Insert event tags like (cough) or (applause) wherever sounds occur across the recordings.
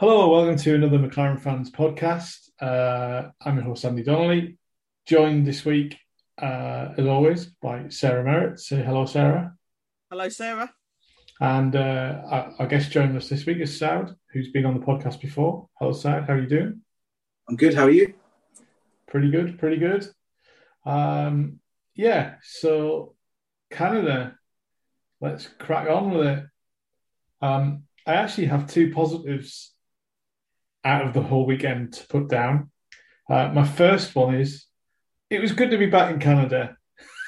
Hello, welcome to another McLaren Fans podcast. Uh, I'm your host, Andy Donnelly, joined this week, uh, as always, by Sarah Merritt. Say hello, Sarah. Hello, Sarah. And uh, our, our guest joining us this week is Saud, who's been on the podcast before. Hello, Saud. How are you doing? I'm good. How are you? Pretty good, pretty good. Um, yeah, so Canada, let's crack on with it. Um, I actually have two positives out of the whole weekend to put down. Uh, my first one is it was good to be back in Canada.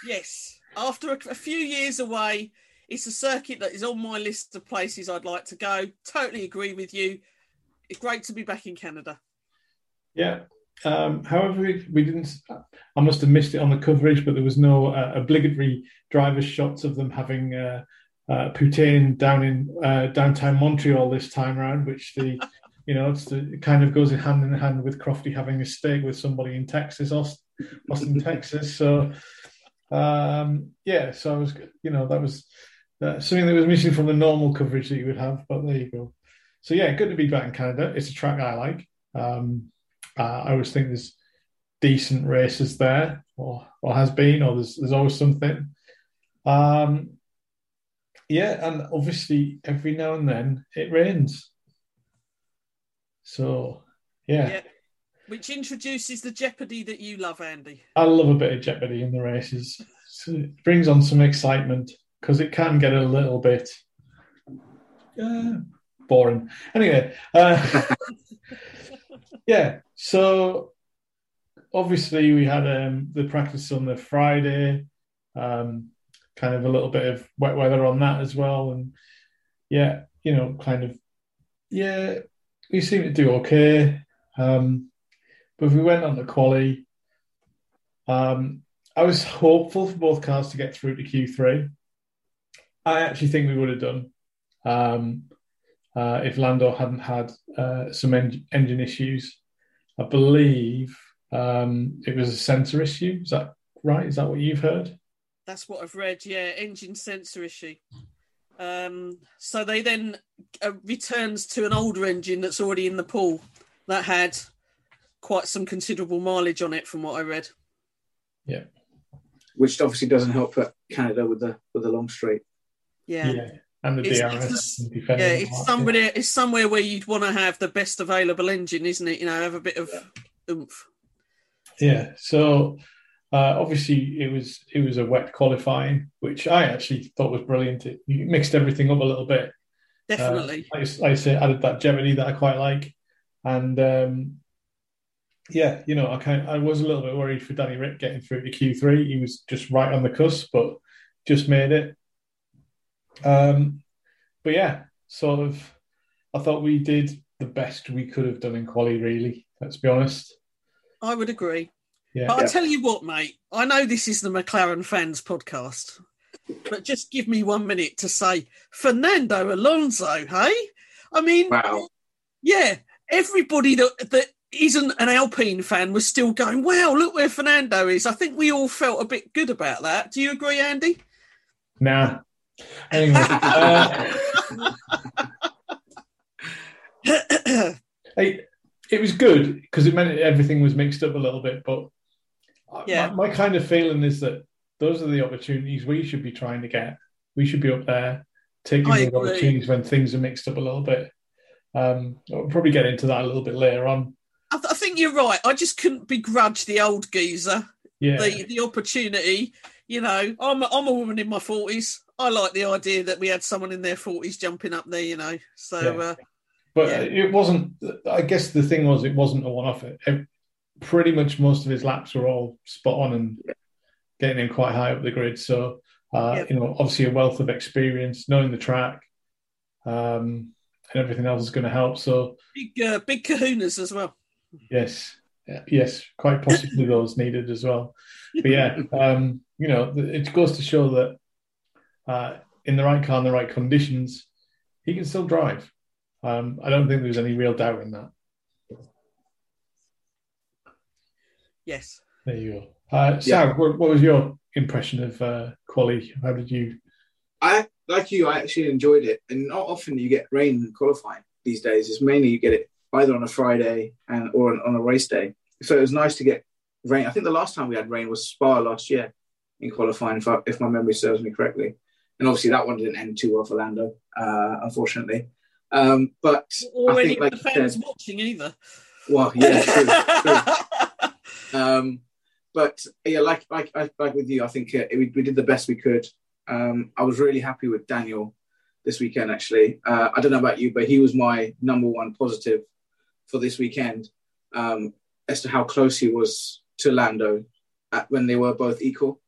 Yes, after a, a, few years away, it's a circuit that is on my list of places I'd like to go. Totally agree with you. It's great to be back in Canada. Yeah. Um, however, we, we, didn't. I must have missed it on the coverage, but there was no uh, obligatory driver shots of them having uh, uh, poutine down in uh, downtown Montreal this time around, which the you know the, it kind of goes hand in hand with Crofty having a steak with somebody in Texas, Austin, Austin (laughs) Texas. So um, yeah, so I was you know that was uh, something that was missing from the normal coverage that you would have. But there you go. So yeah, good to be back in Canada. It's a track I like. Um, uh, I always think there's decent races there, or or has been, or there's there's always something. Um, yeah, and obviously every now and then it rains. So yeah. yeah. Which introduces the jeopardy that you love, Andy. I love a bit of jeopardy in the races. So it brings on some excitement because it can get a little bit uh, boring. Anyway, uh, (laughs) yeah. So obviously we had um, the practice on the Friday. Um, kind of a little bit of wet weather on that as well. And yeah, you know, kind of, yeah, we seem to do okay. Um, but we went on the quali, um, I was hopeful for both cars to get through to Q3. I actually think we would have done um, uh, if Lando hadn't had uh, some en- engine issues. I believe um, it was a sensor issue. Is that right? Is that what you've heard? That's what I've read. Yeah, engine sensor issue. Um, so they then uh, returns to an older engine that's already in the pool that had quite some considerable mileage on it, from what I read. Yeah, which obviously doesn't help at Canada with the with the long straight. Yeah. yeah. And the it's, DRS. It's, yeah, it's somewhere, it's somewhere where you'd want to have the best available engine, isn't it? You know, have a bit of yeah. oomph. Yeah. So uh, obviously, it was it was a wet qualifying, which I actually thought was brilliant. It mixed everything up a little bit. Definitely, uh, like, like I say, added that jeopardy that I quite like, and um, yeah, you know, I kind I was a little bit worried for Danny Ric getting through to Q three. He was just right on the cusp, but just made it. Um, but yeah, sort of, I thought we did the best we could have done in quali. Really, let's be honest. I would agree. Yeah. But I tell you what, mate, I know this is the McLaren fans podcast, but just give me one minute to say Fernando Alonso, hey? I mean, wow. yeah, everybody that that isn't an Alpine fan was still going, wow, look where Fernando is. I think we all felt a bit good about that. Do you agree, Andy? Nah. Anyway, (laughs) uh, (laughs) hey, it was good because it meant everything was mixed up a little bit, but yeah. My, my, kind of feeling is that those are the opportunities we should be trying to get. We should be up there taking the opportunities when things are mixed up a little bit. Um, I'll probably get into that a little bit later on. I, th- I think you're right. I just couldn't begrudge the old geezer yeah. the the opportunity. You know, I'm a, I'm a woman in my forties. I like the idea that we had someone in their forties jumping up there. You know, so. Yeah. Uh, but yeah. it wasn't. I guess the thing was, it wasn't a one-off pretty much most of his laps were all spot on and getting him quite high up the grid. So, uh, yep. you know, obviously a wealth of experience, knowing the track, um, and everything else is going to help. So, big, uh, big kahunas as well. Yes, yes, quite possibly (laughs) those needed as well. But yeah, um, you know, it goes to show that uh, in the right car, in the right conditions, he can still drive. Um, I don't think there's any real doubt in that. Yes. There you go. Uh, Sam, yeah. what, what, was your impression of uh, quali? How did you? I like you. I actually enjoyed it, and not often you get rain in qualifying. these days is mainly you get it either on a Friday and or on, on a race day. So it was nice to get rain. I think the last time we had rain was Spa last year in qualifying, if, I, if my memory serves me correctly. And obviously that one didn't end too well for Lando, uh, unfortunately. Um, but Or I any think, of like the fans said, watching either. well, yeah, true, true. (laughs) Um, but yeah, like like like with you, I think uh, we, we did the best we could. Um, I was really happy with Daniel this weekend. Actually, uh, I don't know about you, but he was my number one positive for this weekend um, as to how close he was to Lando at, when they were both equal.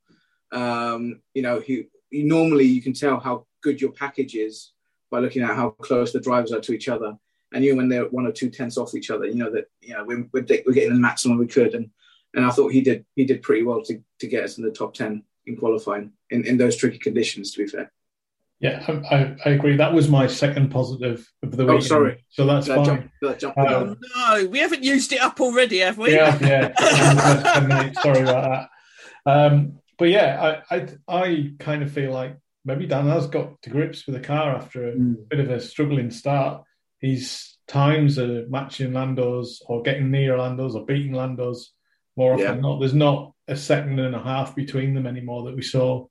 Um, you know, he, he normally you can tell how good your package is by looking at how close the drivers are to each other. And you when they're one or two tenths off each other, you know that you know we're, we're, we're getting the maximum we could, and and I thought he did he did pretty well to, to get us in the top ten in qualifying in, in those tricky conditions. To be fair, Yeah, I, I, I agree. That was my second positive of the week. Oh, week. sorry. So that's Did fine. jump, did jump Um. Oh no, we haven't used it up already, have we? Yeah, yeah. In the first 10 minutes. Sorry about that. Um, but yeah, I, I I kind of feel like maybe Dan has got to grips with the car after a Mm. bit of a struggling start. His times are matching Lando's or getting near Lando's or beating Lando's more often Yeah. than not. There's not a second and a half between them anymore that we saw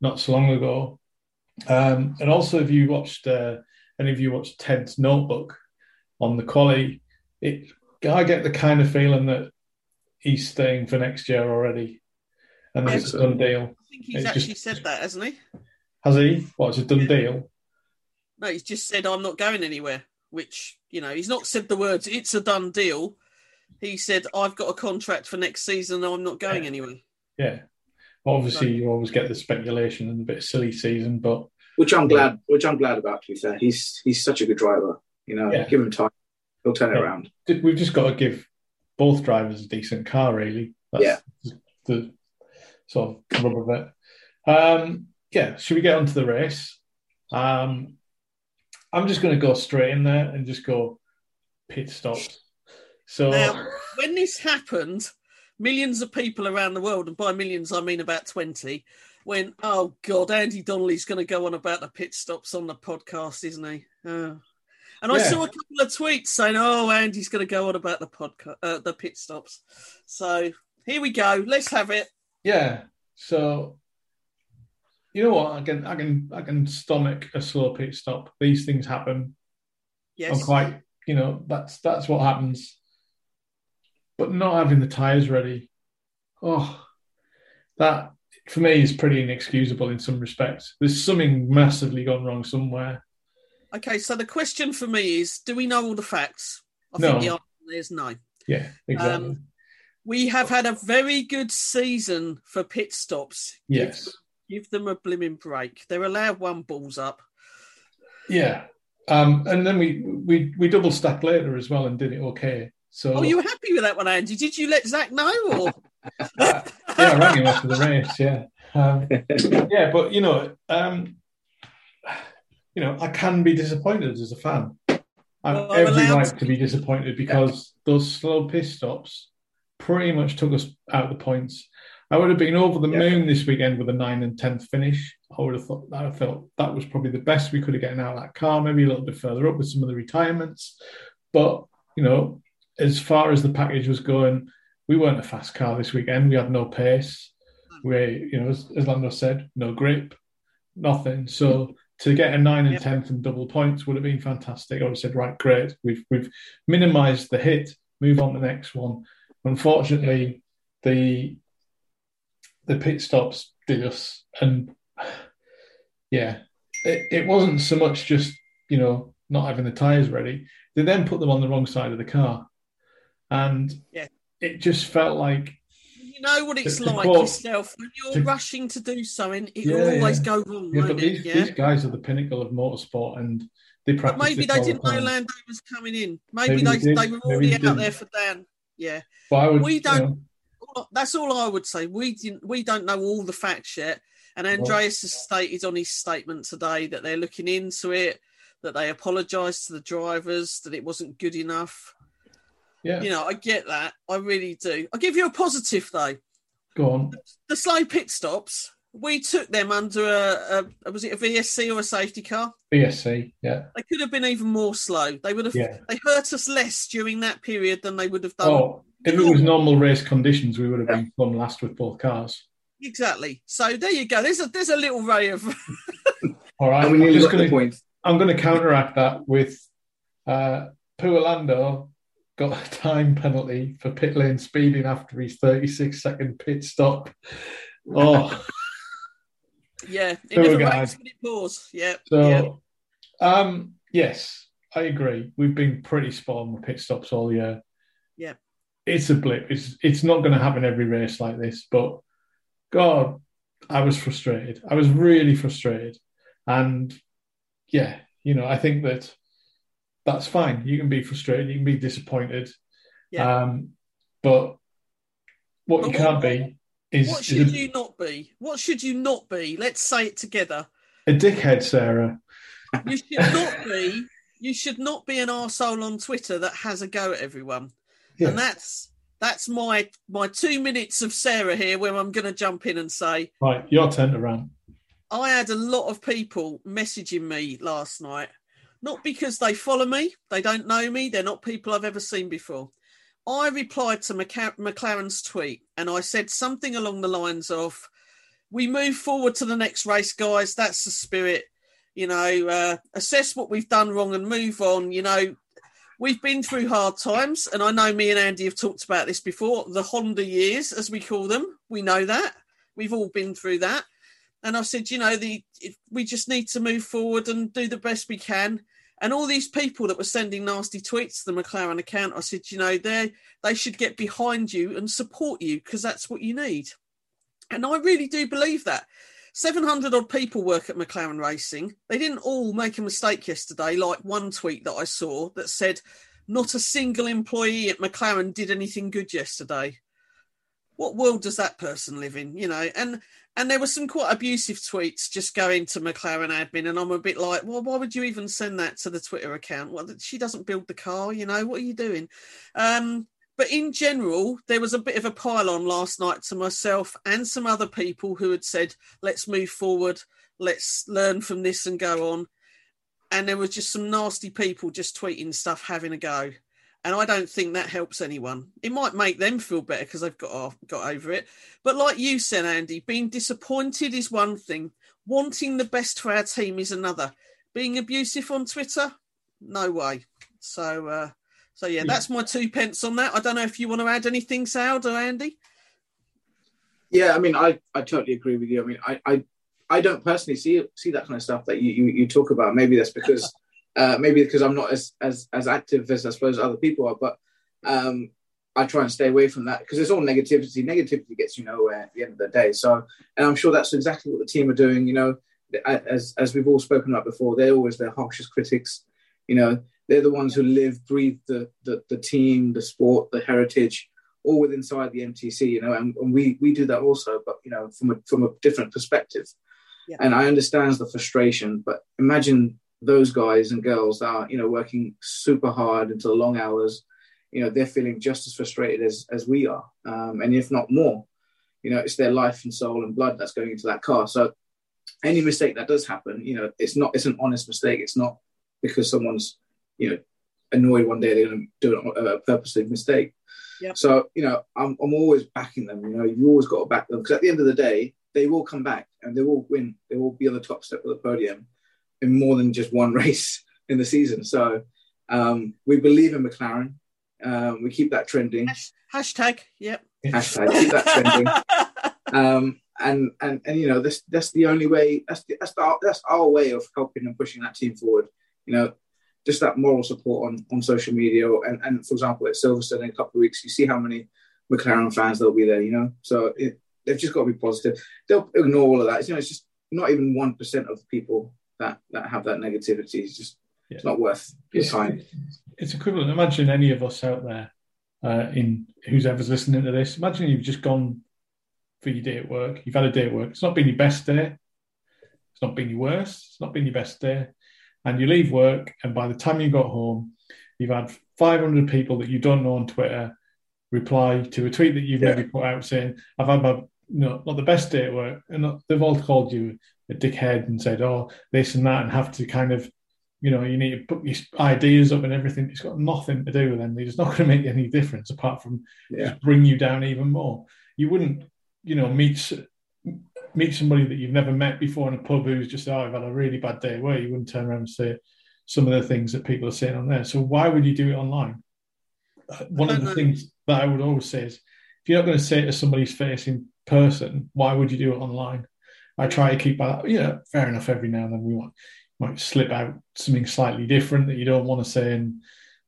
not so long ago. Um, and also, if you watched uh, any of you watched Ted's Notebook on the quali, it I get the kind of feeling that he's staying for next year already, and that Yeah. it's a done deal. I think he's It's actually just- said that, hasn't he? Has he? What? It's a done deal. No, he's just said I'm not going anywhere. Which you know, he's not said the words "it's a done deal." He said I've got a contract for next season. I'm not going Yeah. anywhere. Yeah. Obviously, you always get the speculation and a bit silly season, but Which I'm glad. Which I'm glad about. To be fair, he's he's such a good driver. You know, Yeah. give him time, he'll turn it around. we've just got to give both drivers a decent car, really. That's Yeah. the sort of rub of it. Um, yeah, should we get onto the race? Um, I'm just going to go straight in there and just go pit stops. So, Now, when this happened, millions of people around the world, and by millions I mean about 20, went, Oh God, Andy Donnelly's going to go on about the pit stops on the podcast, isn't he? Oh. And I Yeah. saw a couple of tweets saying, "Oh, Andy's going to go on about the podcast, uh, the pit stops." So here we go. Let's have it. yeah, so you know what? I can, I can, I can stomach a slow pit stop. These things happen. Yes. I'm quite, you know, that's that's what happens. But not having the tires ready, oh, that for me is pretty inexcusable in some respects. There's something massively gone wrong somewhere. Okay, so the question for me is: Do we know all the facts? I No. think the answer is no. Yeah, exactly. Um, We have had a very good season for pit stops. yes, Give them a blimmin' break. They're allowed one balls up. yeah. Um, and then we we we double stacked later as well and did it okay. So Oh, you were happy with that one, Andy? Did you let Zak know? Or (laughs) yeah, I rang him after the race. Yeah, um, (laughs) yeah, but you know, um, you know, I can be disappointed as a fan. I have Well, every allowed right to to be disappointed because those slow pit stops pretty much took us out of the points. I would have been over the Yeah. moon this weekend with a nine and tenth finish. I would have thought that I felt that was probably the best we could have gotten out of that car. Maybe a little bit further up with some of the retirements, but you know, as far as the package was going, we weren't a fast car this weekend. We had no pace. Hmm. We, you know, as, as Lando said, no grip, nothing. So to get a nine and tenth and double points would have been fantastic. I would have said, right, great. We've we've minimised the hit. Move on to the next one. Unfortunately, the the pit stops did us, and yeah, it, it wasn't so much just you know not having the tires ready. They then put them on the wrong side of the car, and Yeah. it just felt like you know what it's to like yourself when you're to- rushing to do something. It Yeah, always yeah. go wrong, yeah, but these. These guys are the pinnacle of motorsport, and they But practice. maybe they didn't know time. Lando was coming in. Maybe, Maybe they, they they were already out didn't. there for Dan. Yeah. But I would, We don't- know, That's all I would say. We didn't. We don't know all the facts yet. And Andreas has stated on his statement today that they're looking into it, that they apologised to the drivers, that it wasn't good enough. Yeah, You know, I get that. I really do. I'll give you a positive though. go on. The slow pit stops we took them under a, a was it a VSC or a safety car? VSC, yeah. They could have been even more slow. They would have. Yeah. They hurt us less during that period than they would have done. Oh, if it was normal race conditions, we would have been fun last with both cars. Exactly. So there you go. There's a there's a little ray of. (laughs) All right. We I'm nearly just gonna. I'm going to counteract that with uh, poor Lando got a time penalty for pit lane speeding after his 36 second pit stop. Oh, yeah. It never rains when it pours. Yeah. yeah. so um, yes, I agree. We've been pretty spot on with pit stops all year. Yeah. It's a blip. It's it's not going to happen every race like this, but God, I was frustrated. I was really frustrated, and yeah, you know, I think that that's fine. You can be frustrated. You can be disappointed. Yeah. Um, but what But you what- can't be is, What is should a, you not be? What should you not be? Let's say it together. a dickhead, Sarah. You should not be. You should not be an arsehole on Twitter that has a go at everyone. Yeah. And that's that's my my two minutes of Sarah here, where I'm going to jump in and say Right, your turn to rant. I had a lot of people messaging me last night, not because they follow me, they don't know me, they're not people I've ever seen before. I replied to McLaren's tweet and I said something along the lines of, We move forward to the next race, guys. That's the spirit. You know, uh, assess what we've done wrong and move on. You know, we've been through hard times, and I know me and Andy have talked about this before the Honda years, as we call them. We know that. We've all been through that. And I said, you know, the we just need to move forward and do the best we can. And all these people that were sending nasty tweets to the McLaren account, I said, you know, they they should get behind you and support you because that's what you need. And I really do believe that. 700 odd people work at McLaren Racing. They didn't all make a mistake yesterday, like one tweet that I saw that said, not a single employee at McLaren did anything good yesterday. What world does that person live in? You know, and and there were some quite abusive tweets just going to McLaren admin, and I'm a bit like, well, why would you even send that to the Twitter account? Well, she doesn't build the car, you know. What are you doing? Um, but in general, there was a bit of a pile on last night to myself and some other people who had said, let's move forward, let's learn from this and go on. And there was just some nasty people just tweeting stuff, having a go. And I don't think that helps anyone. It might make them feel better because they've got off, got over it. But like you said, Andy, being disappointed is one thing. Wanting the best for our team is another. Being abusive on Twitter, no way. So, uh, so yeah, Yeah. that's my two pence on that. I don't know if you want to add anything, Soud or Andy. Yeah, I mean, I, I totally agree with you. I mean, I, I, I don't personally see see that kind of stuff that you, you, you talk about. Maybe that's because (laughs) uh, maybe because I'm not as, as as active as I suppose other people are, but um, I try and stay away from that because it's all negativity. Negativity gets you nowhere at the end of the day. So, and I'm sure that's exactly what the team are doing. You know, as as we've all spoken about before, they're always their harshest critics. You know, they're the ones who live, breathe the the, the team, the sport, the heritage, all within inside the MTC. You know, and, and we we do that also, but you know, from a from a different perspective. Yeah. And I understand the frustration, but imagine those guys and girls that are you know working super hard into long hours. You know, they're feeling just as frustrated as as we are, um, and if not more. You know, it's their life and soul and blood that's going into that car. So any mistake that does happen, you know, it's not it's an honest mistake. It's not because someone's you know annoyed one day they're going to do a, a purposely mistake. Yep. So you know, I'm I'm always backing them. You know, you always got to back them because at the end of the day, they will come back and they will win. They will be on the top step of the podium in more than just one (laughs) race in the season. So um, we believe in McLaren. Um, we keep that trending. Hashtag, yep. Hashtag keep that trending. (laughs) Um, and and and you know that's that's the only way. That's the, that's the, that's our way of helping and pushing that team forward. You know, just that moral support on on social media. And and for example, at Silverstone in a couple of weeks, you see how many McLaren fans there'll be there. You know, so it, they've just got to be positive. They'll ignore all of that. You know, it's just not even one percent of the people that that have that negativity. is just it's not worth your It's, time. it's equivalent. Imagine any of us out there uh, in who's ever's listening to this. Imagine you've just gone for your day at work. You've had a day at work. It's not been your best day. It's not been your worst. It's not been your best day. And you leave work, and by the time you got home, you've had 500 people that you don't know on Twitter reply to a tweet that you've Yeah. maybe put out saying, "I've had my no, not the best day at work, and not, they've all called you a dickhead and said, "Oh, this and that," and have to kind of, you know, you need to put your ideas up and everything. It's got nothing to do with them. It's not (laughs) going to make any difference apart from Yeah. just bring you down even more. You wouldn't, you know, meet meet somebody that you've never met before in a pub who's just, "Oh, I've had a really bad day work." You wouldn't turn around and say some of the things that people are saying on there. So why would you do it online? Uh, One of the know. things that I would always say is, if you're not going to say it to somebody's face in person, why would you do it online? I try to keep that, you know, fair enough. Every now and then we might, might slip out something slightly different that you don't want to say and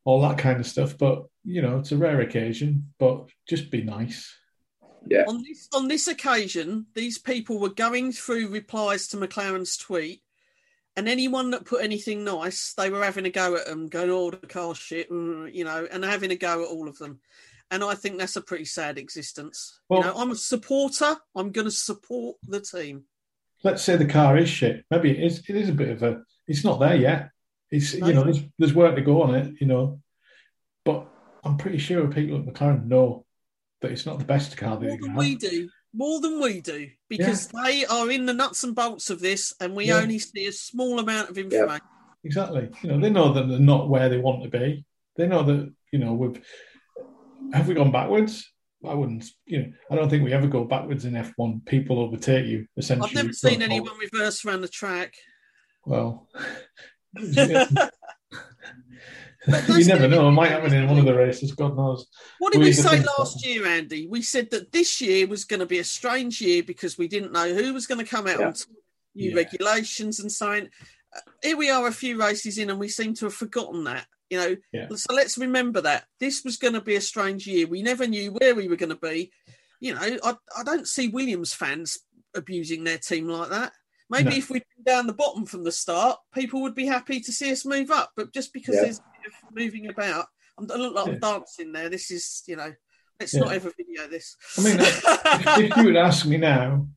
all that kind of stuff. But, you know, it's a rare occasion, but just be nice. Yeah. On this on this occasion, these people were going through replies to McLaren's tweet, and anyone that put anything nice, they were having a go at them, going, "Oh, the car shit," you know, and having a go at all of them. And I think that's a pretty sad existence. Well- you know, I'm a supporter. I'm going to support the team. Let's say the car is shit. Maybe it is, it is a bit of a, it's not there yet. It's, No. you know, there's, there's work to go on it, you know. But I'm pretty sure people at McLaren know that it's not the best car that More can than have. we do. More than we do, because they are in the nuts and bolts of this, and we Yeah. only see a small amount of information. Exactly. You know, they know that they're not where they want to be. They know that, you know, we've have we gone backwards? I wouldn't, you know, I don't think we ever go backwards in F1. People overtake you essentially. I've never It's not seen fault. anyone reverse around the track. Well, (laughs) (laughs) you never know. It might happen in one of the races. God knows. What did We we say last that. year, Andy? We said that this year was going to be a strange year because we didn't know who was going to come out Yeah. on new Yeah. regulations and so on. Uh, Here we are, a few races in, and we seem to have forgotten that. You know, Yeah. so let's remember that this was going to be a strange year. We never knew where we were going to be. You know, I, I don't see Williams fans abusing their team like that. Maybe No. if we'd been down the bottom from the start, people would be happy to see us move up. But just because Yeah. there's a of moving about, I'm, I look like Yeah. I'm dancing there. This is, you know, let's Yeah. not ever video this. I mean, if you would ask me now,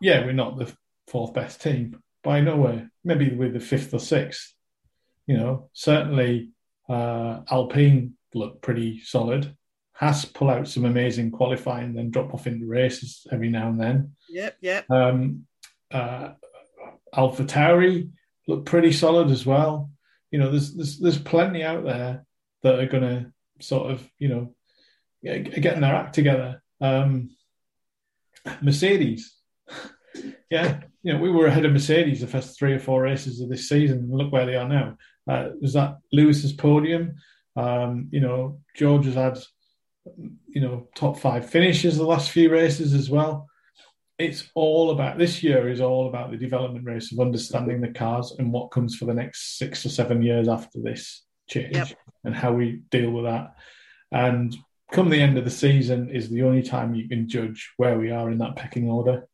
yeah, we're not the fourth best team by nowhere. Maybe we're the fifth or sixth. You know, certainly uh, Alpine look pretty solid. Has pull out some amazing qualifying, then drop off into races every now and then. yep, yep. Um, uh, Alpha Tauri look pretty solid as well. You know, there's there's there's plenty out there that are going to sort of you know get- getting their act together. Um, Mercedes, (laughs) yeah, you know, we were ahead of Mercedes the first three or four races of this season. and Look where they are now. Uh, was that Lewis's podium? Um, you know, George has had you know top five finishes the last few races as well it's all about this year is all about the development race of understanding the cars and what comes for the next six or seven years after this change Yep. and how we deal with that. And come the end of the season is the only time you can judge where we are in that pecking order.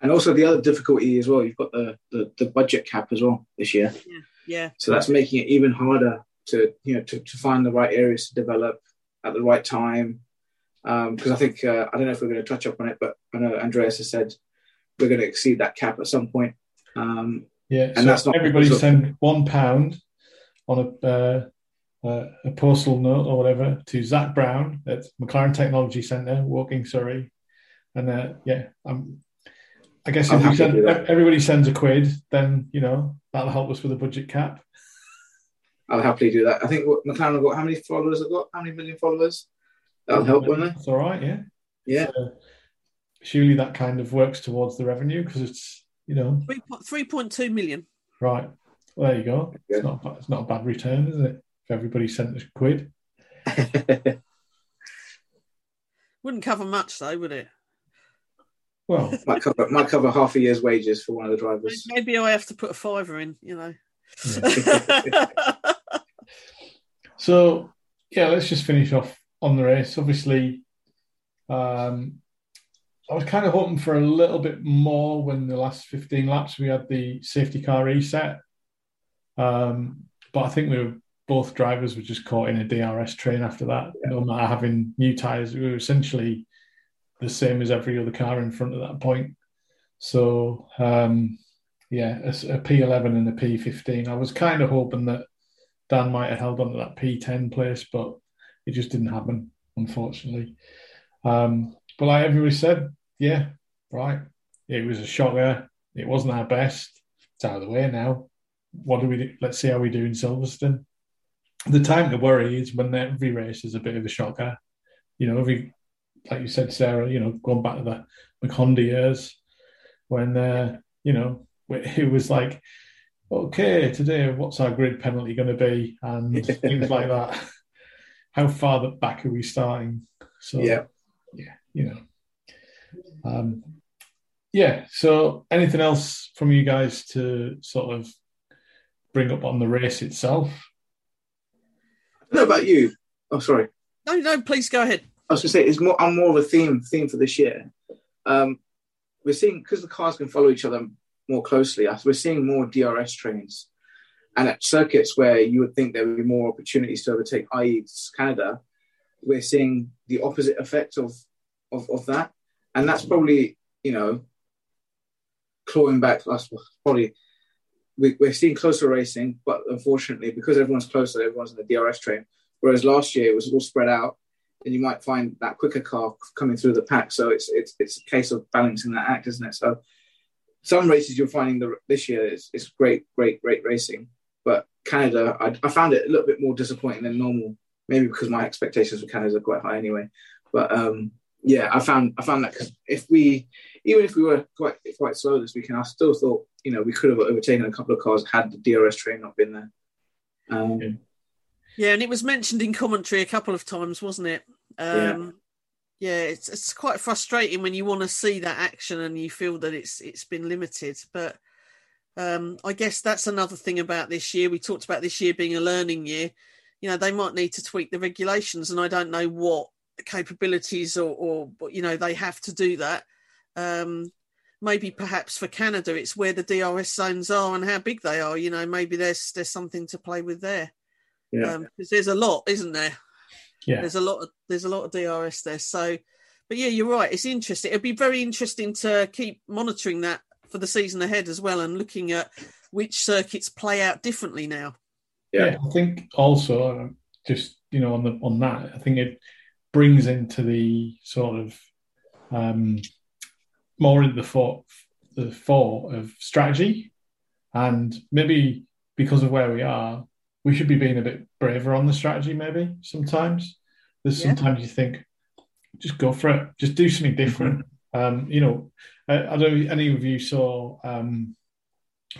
And also the other difficulty as well, you've got the, the, the budget cap as well this year. Yeah, So that's making it even harder to you know to, to find the right areas to develop at the right time. Because I think uh, I don't know if we're going to touch up on it, but I know Andreas has said we're going to exceed that cap at some point. Um, Yeah, And so that's not everybody because of- send one pound on a uh, uh, a postal note or whatever to Zak Brown at McLaren Technology Centre, Woking, Surrey, and uh, yeah, I'm. I guess I'm if we send, everybody sends a quid, then you know that'll help us with the budget cap. I'll happily do that. I think what McLaren have got how many followers I've got? How many million followers? That'll help, won't it? It's all right, yeah. Yeah. So, surely that kind of works towards the revenue because it's you know three point three point two million. right. Well, there you go. Yeah. It's not it's not a bad return, is it? If everybody sent a quid. (laughs) Wouldn't cover much though, would it? Well, (laughs) might cover might cover half a year's wages for one of the drivers. Maybe I have to put a fiver in. You know. (laughs) So yeah, let's just finish off on the race. Obviously, um, I was kind of hoping for a little bit more when the last 15 laps we had the safety car reset. Um, but I think we were both drivers were just caught in a DRS train after that. No matter having new tyres, we were essentially the same as every other car in front of that point. So um, yeah, a, a P11 and a P15. I was kind of hoping that Dan might have held on to that P10 place, but it just didn't happen, unfortunately. Um, but like everybody said, yeah, right. It was a shocker. It wasn't our best. It's out of the way now. What do we do? Let's see how we do in Silverstone. The time to worry is when every race is a bit of a shocker. You know, every like you said, Sarah. You know, going back to the McHonda years when uh, you know it was like, okay, today what's our grid penalty going to be, and (laughs) things like that. How far back are we starting? So Yeah. yeah, you know. Um, yeah. So, anything else from you guys to sort of bring up on the race itself? I don't know about you. Oh, sorry. No, no, please go ahead. I was going to say it's more. I'm more of a theme theme for this year. Um, we're seeing because the cars can follow each other more closely. We're seeing more DRS trains, and at circuits where you would think there would be more opportunities to overtake, i.e., Canada, we're seeing the opposite effect of of, of that, and that's probably you know clawing back us probably. We, we're seeing closer racing, but unfortunately, because everyone's closer, everyone's in the DRS train. Whereas last year it was all spread out, and you might find that quicker car coming through the pack. So it's it's it's a case of balancing that act, isn't it? So some races you're finding the, this year is, is great, great, great racing. But Canada, I, I found it a little bit more disappointing than normal. Maybe because my expectations for Canada are quite high anyway. But um, yeah, I found I found that because if we, even if we were quite quite slow this weekend, I still thought you know we could have overtaken a couple of cars had the DRS train not been there. Um, Yeah. Yeah, and it was mentioned in commentary a couple of times, wasn't it? Um, yeah. it's it's quite frustrating when you want to see that action and you feel that it's it's been limited. But um, I guess that's another thing about this year. We talked about this year being a learning year. You know, they might need to tweak the regulations, and I don't know what capabilities or, or you know they have to do that. Um, maybe perhaps for Canada, it's where the DRS zones are and how big they are. You know, maybe there's there's something to play with there. Yeah, because there's a lot, isn't there? Yeah. There's a lot of there's a lot of DRS there. So, but yeah, you're right. It's interesting. It'd be very interesting to keep monitoring that for the season ahead as well, and looking at which circuits play out differently now. Yeah. Yeah, I think also uh, just you know on the on that, I think it brings into the sort of um, more into the thought the thought of strategy, and maybe because of where we are, we should be being a bit braver on the strategy. Maybe sometimes there's Yeah. sometimes you think just go for it, just do something different. Um, you know, I, I don't know if any of you saw. Um,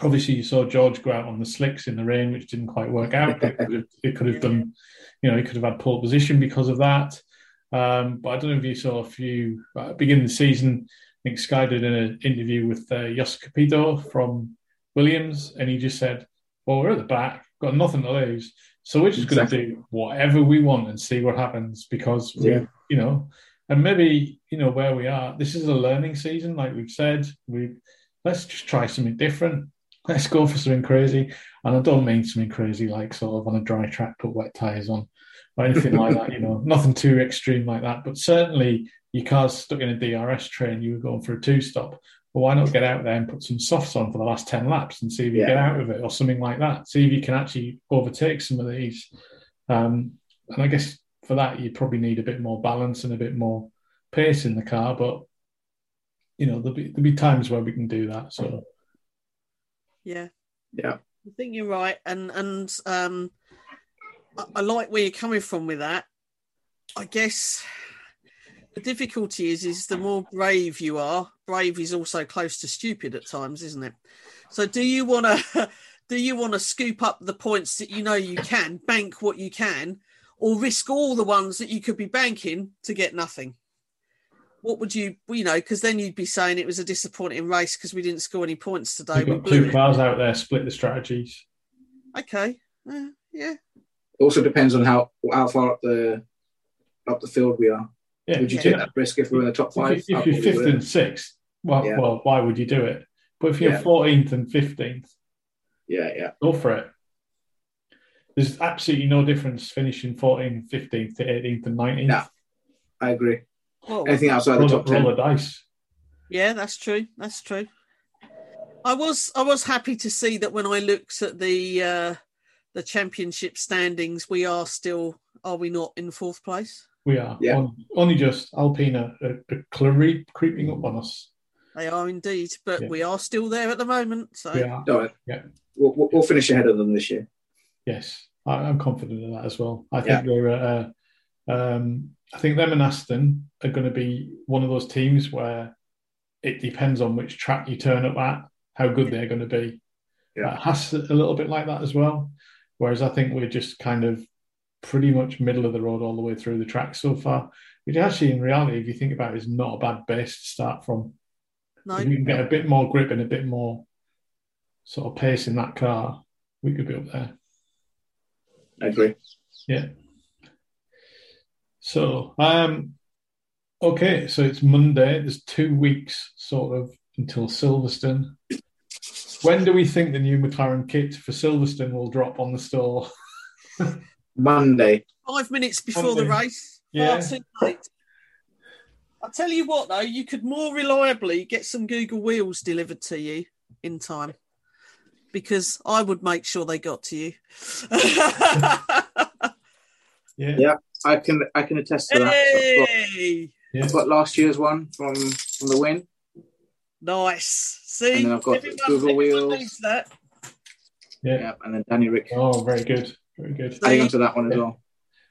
obviously, you saw George go out on the slicks in the rain, which didn't quite work out. It could have, it could have done, you know, he could have had pole position because of that. Um, but I don't know if you saw a few uh, beginning of the season. I think Sky did an interview with uh, Jos Capito from Williams, and he just said, "Well, we're at the back, got nothing to lose, so we're just Exactly. going to do whatever we want and see what happens because we, Yeah. you know, and maybe you know where we are. This is a learning season, like we've said. We let's just try something different. Let's go for something crazy, and I don't mean something crazy like sort of on a dry track, put wet tires on or anything like that. You know, (laughs) nothing too extreme like that. But certainly, your car's stuck in a DRS train. You were going for a two stop. Well, why not get out there and put some softs on for the last ten laps and see if you Yeah. get out of it or something like that. See if you can actually overtake some of these. Um, and I guess for that, you probably need a bit more balance and a bit more pace in the car. But you know, there'll be there'll be times where we can do that. So Yeah, yeah, I think you're right, and and um, I, I like where you're coming from with that. I guess the difficulty is is the more brave you are, brave is also close to stupid at times, isn't it? So do you want to (laughs) do you want to scoop up the points that you know you can bank what you can, or risk all the ones that you could be banking to get nothing? What would you, you know, because then you'd be saying it was a disappointing race because we didn't score any points today. we've got two cars out there, split the strategies. Okay. Uh, yeah. also depends on how how far up the up the field we are. Yeah, Would you yeah. take that risk if we we're in the top If, five? you- if you're fifth and sixth, well, Yeah. well, why would you do it? But if you're Yeah. 14th and 15th, yeah, yeah, go for it. There's absolutely no difference finishing 14th, 15th to 18th and 19th. No. I agree. Well, Anything outside the top the- roll ten, the dice. yeah, that's true. That's true. I was I was happy to see that when I looked at the uh, the championship standings, we are still are we not in fourth place? We are. Yeah. Only, only just Alpine are, are clearly creeping up on us. They are indeed, but Yeah. we are still there at the moment. So We are. No, Yeah. we'll, we'll- we'll finish ahead of them this year. Yes, I, I'm confident of that as well. I think they're. Uh, um, I think them and Aston are going to be one of those teams where it depends on which track you turn up at, how good they're going to be. Yeah. Uh, Haas a little bit like that as well. Whereas I think we're just kind of pretty much middle of the road all the way through the track so far, which actually, in reality, if you think about it, is not a bad base to start from. no, If we can get a bit more grip and a bit more sort of pace in that car, we could be up there. I agree. Yeah. So, um, okay, so it's Monday. There's two weeks sort of until Silverstone. When do we think the new McLaren kit for Silverstone will drop on the store? (laughs) Monday. five minutes before the race. Yeah. Far too late. I'll tell you what, though, you could more reliably get some Google Wheels delivered to you in time because I would make sure they got to you. (laughs) Yeah. Yeah. I can I can attest to that. So I've, got, Yeah. I've got last year's one from from the win. nice. See, And then I've got everyone, Google everyone Wheels. that. Yeah. Yeah, and then Danny Ric Oh, very good. Very good. Hang on to that one as well.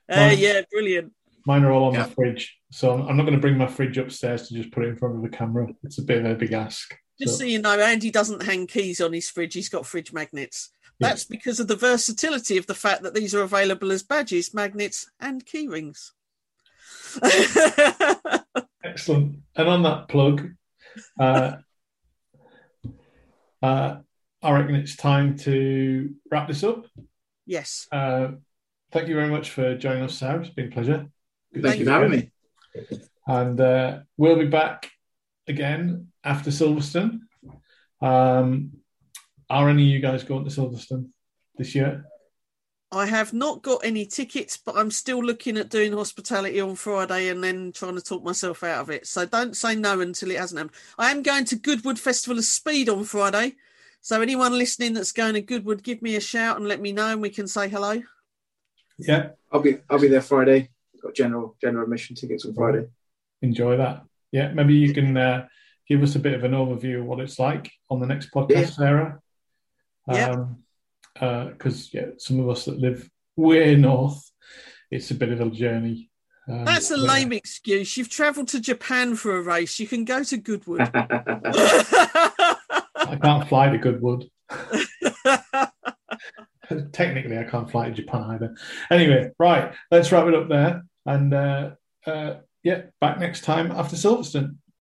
Uh, Nice. yeah, brilliant. Mine are all on Yeah. my fridge. So I'm I'm not going to bring my fridge upstairs to just put it in front of the camera. It's a bit of a big ask. Just So- so you know, Andy doesn't hang keys on his fridge. He's got fridge magnets. Yeah. That's because of the versatility of the fact that these are available as badges, magnets, and key rings. (laughs) Excellent. And on that plug, uh, uh, I reckon it's time to wrap this up. Yes. Uh, thank you very much for joining us, Sam. It's been a pleasure. Good Thank you for having me. And uh, we'll be back again after Silverstone. Um, are any of you guys going to Silverstone this year? I have not got any tickets, but I'm still looking at doing hospitality on Friday and then trying to talk myself out of it. So don't say no until it hasn't happened. I am going to Goodwood Festival of Speed on Friday. So anyone listening that's going to Goodwood, give me a shout and let me know and we can say hello. Yeah, I'll be I'll be there Friday. Got general general admission tickets on Friday. enjoy that. Yeah, maybe you can uh, give us a bit of an overview of what it's like on the next podcast, Sarah. Yeah. Because yeah, some of us that live way north, it's a bit of a journey. Um, That's a yeah. lame excuse. You've travelled to Japan for a race. You can go to Goodwood. (laughs) I can't fly to Goodwood. (laughs) (laughs) Technically, I can't fly to Japan either. Anyway, right, let's wrap it up there. And uh, uh, yeah, back next time after Silverstone.